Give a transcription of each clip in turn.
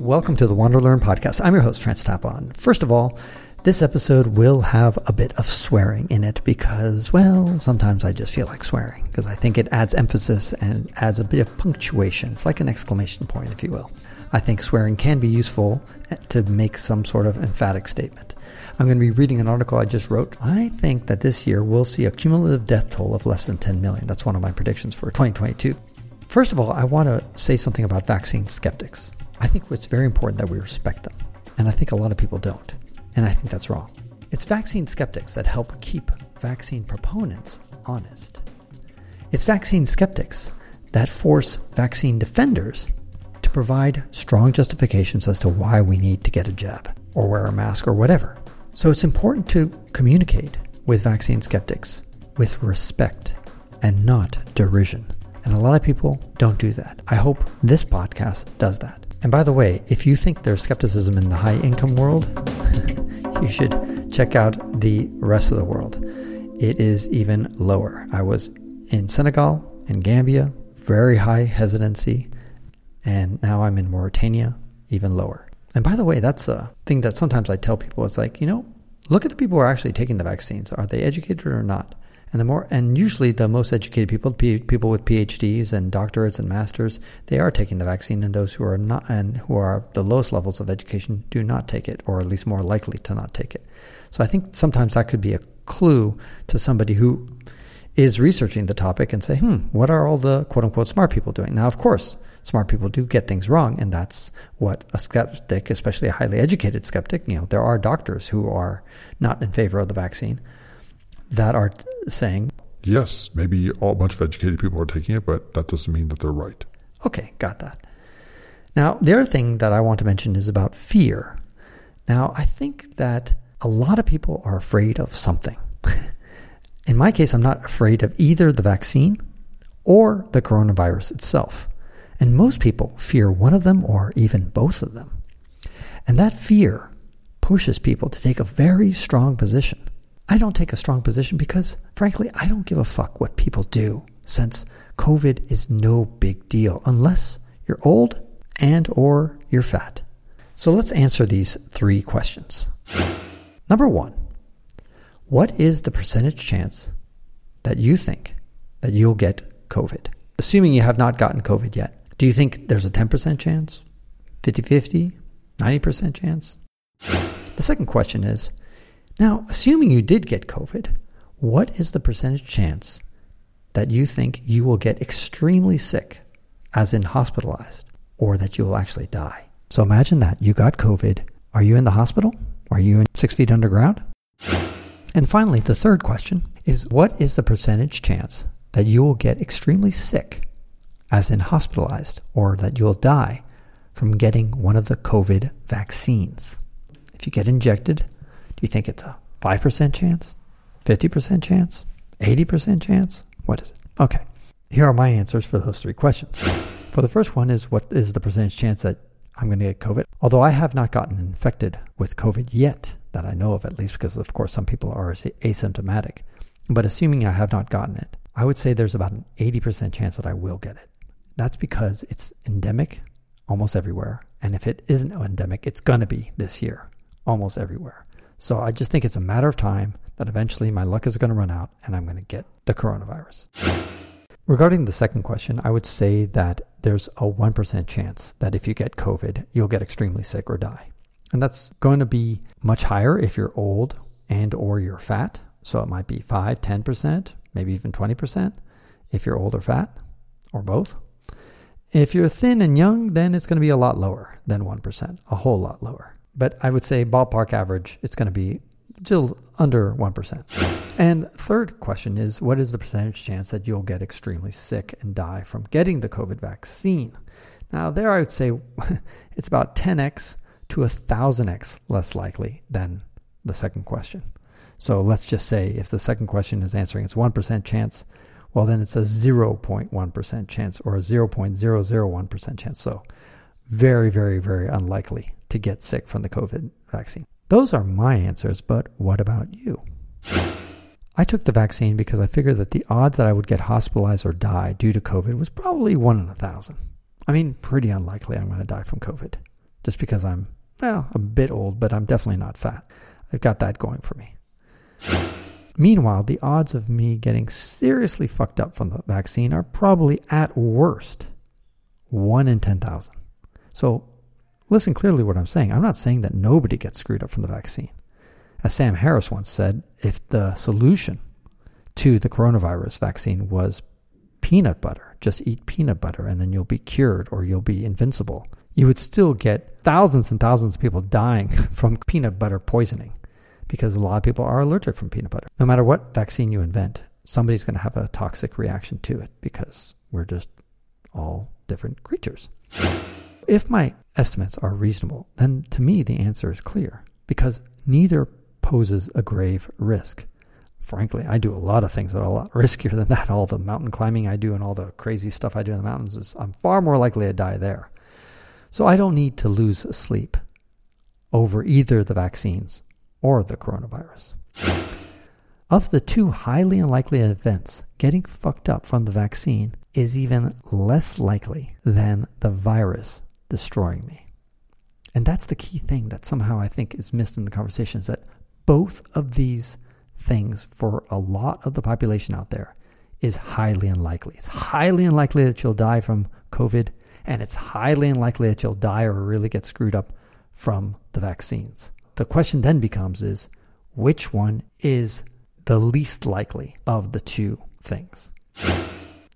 Welcome to the Wander Learn podcast. I'm your host, Francis Tapon. First of all, this episode will have a bit of swearing in it because, well, sometimes I just feel like swearing because I think it adds emphasis and adds a bit of punctuation. It's like an exclamation point, if you will. I think swearing can be useful to make some sort of emphatic statement. I'm going to be reading an article I just wrote. I think that this year we'll see a cumulative death toll of less than 10 million. That's one of my predictions for 2022. First of all, I want to say something about vaccine skeptics. I think it's very important that we respect them. And I think a lot of people don't. And I think that's wrong. It's vaccine skeptics that help keep vaccine proponents honest. It's vaccine skeptics that force vaccine defenders to provide strong justifications as to why we need to get a jab or wear a mask or whatever. So it's important to communicate with vaccine skeptics with respect and not derision. And a lot of people don't do that. I hope this podcast does that. And by the way, if you think there's skepticism in the high income world, you should check out the rest of the world. It is even lower. I was in Senegal, in Gambia, very high hesitancy, and now I'm in Mauritania, even lower. And by the way, that's a thing that sometimes I tell people. It's like, you know, look at the people who are actually taking the vaccines. Are they educated or not? And the more, and usually the most educated people, people with PhDs and doctorates and masters, they are taking the vaccine, and those who are not, and who are the lowest levels of education, do not take it, or at least more likely to not take it. So I think sometimes that could be a clue to somebody who is researching the topic and say, hmm, what are all the quote unquote smart people doing? Now, of course, smart people do get things wrong, and that's what a skeptic, especially a highly educated skeptic, you know, there are doctors who are not in favor of the vaccine that are saying, yes, maybe a bunch of educated people are taking it, but that doesn't mean that they're right. Okay, got that. Now, the other thing that I want to mention is about fear. Now, I think that a lot of people are afraid of something. in my case, I'm not afraid of either the vaccine or the coronavirus itself. And most people fear one of them or even both of them. And that fear pushes people to take a very strong position. I don't take a strong position because, frankly, I don't give a fuck what people do since COVID is no big deal unless you're old and or you're fat. So let's answer these three questions. Number 1. What is the percentage chance that you think that you'll get COVID? Assuming you have not gotten COVID yet. Do you think there's a 10% chance? 50 50? 90% chance? The second question is now, assuming you did get COVID, what is the percentage chance that you think you will get extremely sick, as in hospitalized, or that you will actually die? So imagine that you got COVID. Are you in the hospital? Are you in six feet underground? And finally, the third question is what is the percentage chance that you will get extremely sick as in hospitalized, or that you'll die from getting one of the COVID vaccines. If you get injected, you think it's a 5% chance, 50% chance, 80% chance? What is it? Okay, here are my answers for those three questions. For the first one is what is the percentage chance that I'm going to get COVID? Although I have not gotten infected with COVID yet, that I know of at least, because of course some people are asymptomatic. But assuming I have not gotten it, I would say there's about an 80% chance that I will get it. That's because it's endemic almost everywhere. And if it isn't endemic, it's going to be this year almost everywhere. So I just think it's a matter of time that eventually my luck is going to run out and I'm going to get the coronavirus. Regarding the second question, I would say that there's a 1% chance that if you get COVID, you'll get extremely sick or die. And that's going to be much higher if you're old and or you're fat. So it might be 5, 10%, maybe even 20% if you're old or fat or both. If you're thin and young, then it's going to be a lot lower than 1%, a whole lot lower. But I would say ballpark average, it's going to be still under 1%. And third question is what is the percentage chance that you'll get extremely sick and die from getting the COVID vaccine? Now, there I would say it's about 10x to 1000x less likely than the second question. So let's just say if the second question is answering it's 1% chance, well, then it's a 0.1% chance or a 0.001% chance. So, very, very, very unlikely to get sick from the COVID vaccine. Those are my answers, but what about you? I took the vaccine because I figured that the odds that I would get hospitalized or die due to COVID was probably one in a thousand. I mean, pretty unlikely I'm going to die from COVID. just because I'm, well, a bit old, but I'm definitely not fat. I've got that going for me. Meanwhile, the odds of me getting seriously fucked up from the vaccine are probably at worst 1 in 10,000. So listen clearly what I'm saying. I'm not saying that nobody gets screwed up from the vaccine. As Sam Harris once said, if the solution to the coronavirus vaccine was peanut butter, just eat peanut butter and then you'll be cured or you'll be invincible, you would still get thousands and thousands of people dying from peanut butter poisoning because a lot of people are allergic from peanut butter. No matter what vaccine you invent, somebody's going to have a toxic reaction to it because we're just all different creatures. If my estimates are reasonable, then to me the answer is clear because neither poses a grave risk. Frankly, I do a lot of things that are a lot riskier than that. All the mountain climbing I do and all the crazy stuff I do in the mountains is I'm far more likely to die there. So I don't need to lose sleep over either the vaccines or the coronavirus. Of the two highly unlikely events, getting fucked up from the vaccine is even less likely than the virus destroying me. And that's the key thing that somehow I think is missed in the conversation is that both of these things for a lot of the population out there is highly unlikely. It's highly unlikely that you'll die from COVID, and it's highly unlikely that you'll die or really get screwed up from the vaccines. The question then becomes is which one is the least likely of the two things?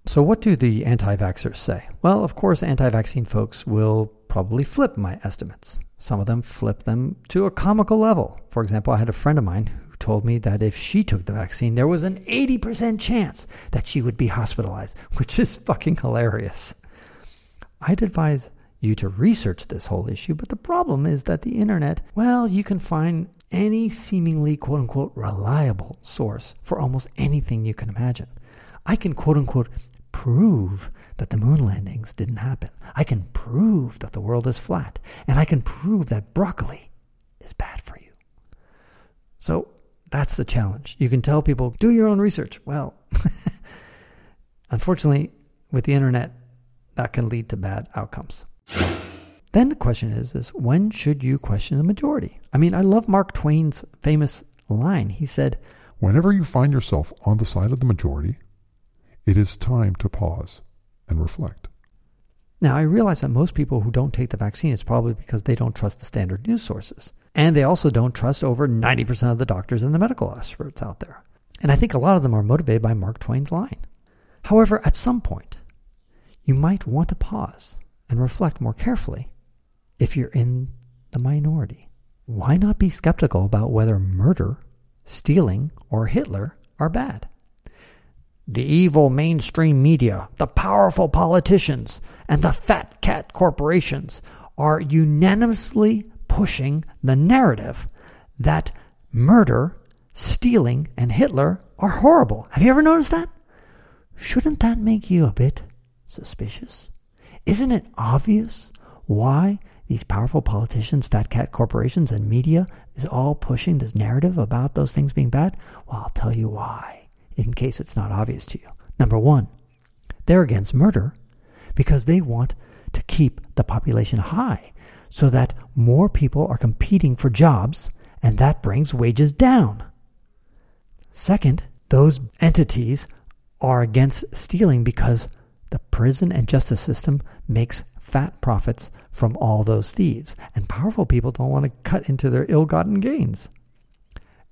So, what do the anti vaxxers say? Well, of course, anti vaccine folks will probably flip my estimates. Some of them flip them to a comical level. For example, I had a friend of mine who told me that if she took the vaccine, there was an 80% chance that she would be hospitalized, which is fucking hilarious. I'd advise you to research this whole issue, but the problem is that the internet, well, you can find any seemingly quote unquote reliable source for almost anything you can imagine. I can quote unquote prove that the moon landings didn't happen. I can prove that the world is flat. And I can prove that broccoli is bad for you. So that's the challenge. You can tell people, do your own research. Well, unfortunately, with the internet, that can lead to bad outcomes. Then the question is, is when should you question the majority? I mean, I love Mark Twain's famous line. He said, Whenever you find yourself on the side of the majority, it is time to pause and reflect. Now, I realize that most people who don't take the vaccine is probably because they don't trust the standard news sources. And they also don't trust over 90% of the doctors and the medical experts out there. And I think a lot of them are motivated by Mark Twain's line. However, at some point, you might want to pause and reflect more carefully if you're in the minority. Why not be skeptical about whether murder, stealing, or Hitler are bad? The evil mainstream media, the powerful politicians, and the fat cat corporations are unanimously pushing the narrative that murder, stealing, and Hitler are horrible. Have you ever noticed that? Shouldn't that make you a bit suspicious? Isn't it obvious why these powerful politicians, fat cat corporations, and media is all pushing this narrative about those things being bad? Well, I'll tell you why, in case it's not obvious to you. Number one, they're against murder because they want to keep the population high so that more people are competing for jobs and that brings wages down. Second, those entities are against stealing because the prison and justice system makes fat profits from all those thieves, and powerful people don't want to cut into their ill gotten gains.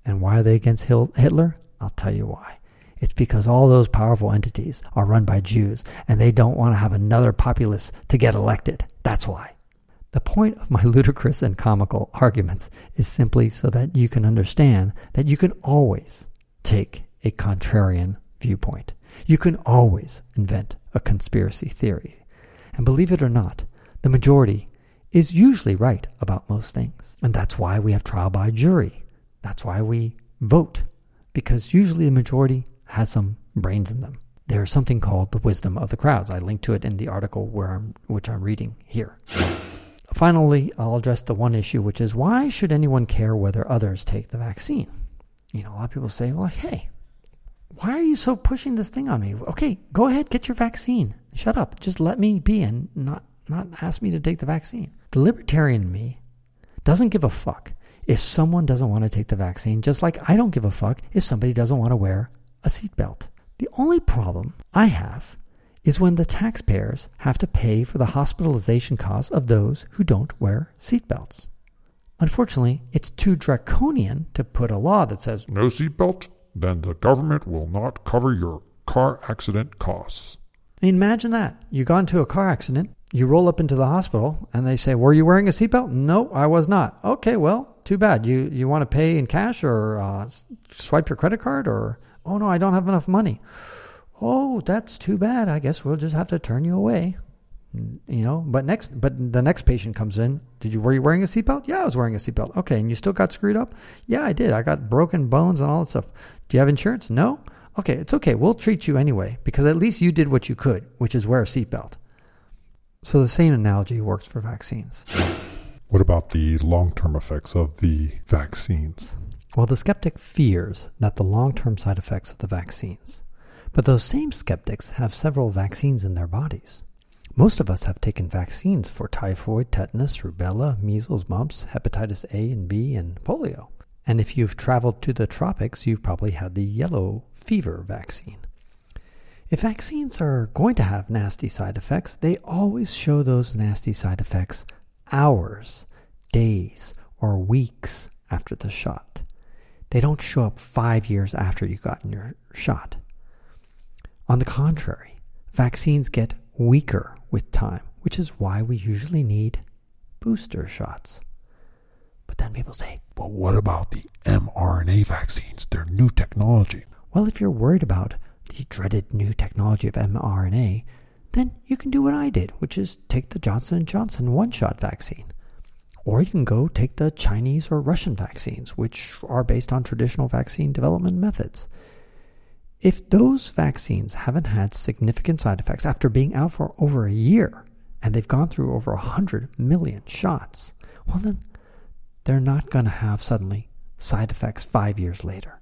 And why are they against Hitler? I'll tell you why. It's because all those powerful entities are run by Jews, and they don't want to have another populace to get elected. That's why. The point of my ludicrous and comical arguments is simply so that you can understand that you can always take a contrarian viewpoint. You can always invent a conspiracy theory. And believe it or not, the majority is usually right about most things. And that's why we have trial by jury. That's why we vote, because usually the majority has some brains in them. There is something called the wisdom of the crowds. I link to it in the article where I'm, which I'm reading here. Finally, I'll address the one issue, which is why should anyone care whether others take the vaccine? You know, a lot of people say, well, hey, why are you so pushing this thing on me? Okay, go ahead, get your vaccine. Shut up. Just let me be and not not ask me to take the vaccine. The libertarian me doesn't give a fuck if someone doesn't want to take the vaccine, just like I don't give a fuck if somebody doesn't want to wear a seatbelt. The only problem I have is when the taxpayers have to pay for the hospitalization costs of those who don't wear seatbelts. Unfortunately, it's too draconian to put a law that says No seatbelt? Then the government will not cover your car accident costs. I mean, imagine that. You got into a car accident, you roll up into the hospital, and they say, Were you wearing a seatbelt? No, I was not. Okay, well, too bad. You, you want to pay in cash or uh, swipe your credit card? Or, oh no, I don't have enough money. Oh, that's too bad. I guess we'll just have to turn you away. You know, but next, but the next patient comes in. Did you were you wearing a seatbelt? Yeah, I was wearing a seatbelt. Okay, and you still got screwed up? Yeah, I did. I got broken bones and all that stuff. Do you have insurance? No. Okay, it's okay. We'll treat you anyway because at least you did what you could, which is wear a seatbelt. So the same analogy works for vaccines. What about the long term effects of the vaccines? Well, the skeptic fears that the long term side effects of the vaccines. But those same skeptics have several vaccines in their bodies. Most of us have taken vaccines for typhoid, tetanus, rubella, measles, mumps, hepatitis A and B, and polio. And if you've traveled to the tropics, you've probably had the yellow fever vaccine. If vaccines are going to have nasty side effects, they always show those nasty side effects hours, days, or weeks after the shot. They don't show up five years after you've gotten your shot. On the contrary, vaccines get weaker with time, which is why we usually need booster shots. But then people say, But what about the mRNA vaccines? They're new technology. well, if you're worried about the dreaded new technology of mRNA, then you can do what I did, which is take the Johnson & Johnson one-shot vaccine. Or you can go take the Chinese or Russian vaccines, which are based on traditional vaccine development methods. If those vaccines haven't had significant side effects after being out for over a year and they've gone through over 100 million shots, well, then they're not going to have suddenly side effects five years later.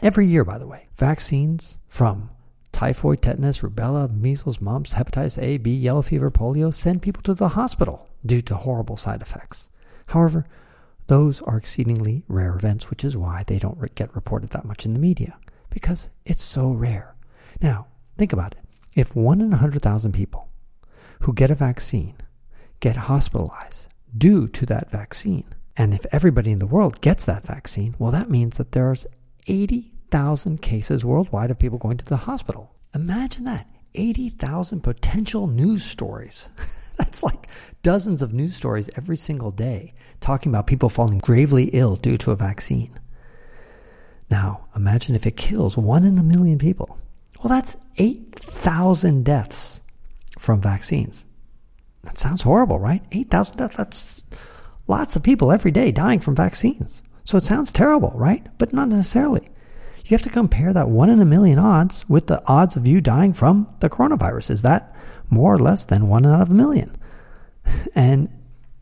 Every year, by the way, vaccines from typhoid, tetanus, rubella, measles, mumps, hepatitis A, B, yellow fever, polio send people to the hospital due to horrible side effects. However, those are exceedingly rare events, which is why they don't get reported that much in the media because it's so rare. Now, think about it. If one in a 100,000 people who get a vaccine get hospitalized due to that vaccine, and if everybody in the world gets that vaccine, well, that means that there's 80,000 cases worldwide of people going to the hospital. Imagine that 80,000 potential news stories. That's like dozens of news stories every single day talking about people falling gravely ill due to a vaccine. Now, imagine if it kills one in a million people. Well, that's 8,000 deaths from vaccines. That sounds horrible, right? 8,000 deaths, that's lots of people every day dying from vaccines. So it sounds terrible, right? But not necessarily. You have to compare that one in a million odds with the odds of you dying from the coronavirus. Is that more or less than one out of a million? And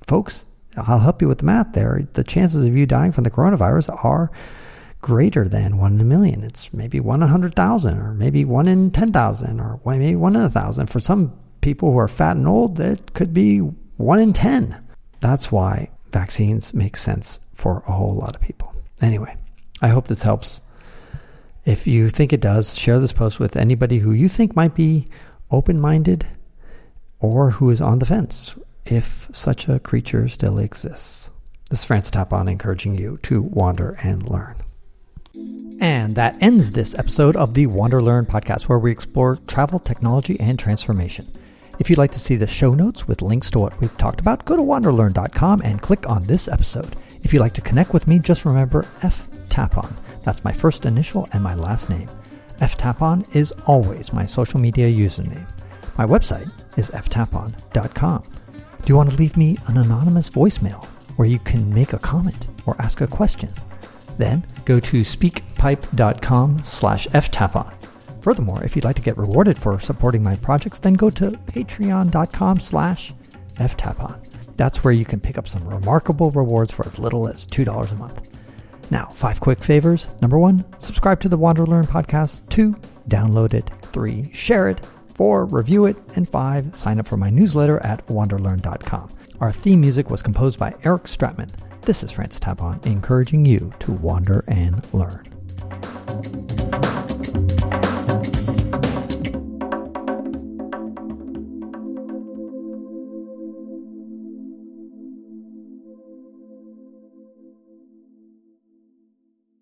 folks, I'll help you with the math there. The chances of you dying from the coronavirus are greater than one in a million. It's maybe one in hundred thousand, or maybe one in ten thousand, or maybe one in a thousand. For some people who are fat and old, it could be one in ten. That's why vaccines make sense for a whole lot of people. Anyway, I hope this helps. If you think it does, share this post with anybody who you think might be open minded or who is on the fence, if such a creature still exists. This is Francis Tapon encouraging you to wander and learn. And that ends this episode of the Wander Learn podcast, where we explore travel, technology, and transformation. If you'd like to see the show notes with links to what we've talked about, go to wanderlearn.com and click on this episode. If you'd like to connect with me, just remember F Tapon. That's my first initial and my last name. F Tapon is always my social media username. My website is ftapon.com. Do you want to leave me an anonymous voicemail where you can make a comment or ask a question? Then go to speakpipe.com slash ftapon. Furthermore, if you'd like to get rewarded for supporting my projects, then go to patreon.com slash ftapon. That's where you can pick up some remarkable rewards for as little as $2 a month. Now, five quick favors. Number one, subscribe to the Wander Learn podcast. Two, download it. Three, share it. Four, review it. And five, sign up for my newsletter at wanderlearn.com. Our theme music was composed by Eric Stratman. This is Francis Tapon, encouraging you to wander and learn.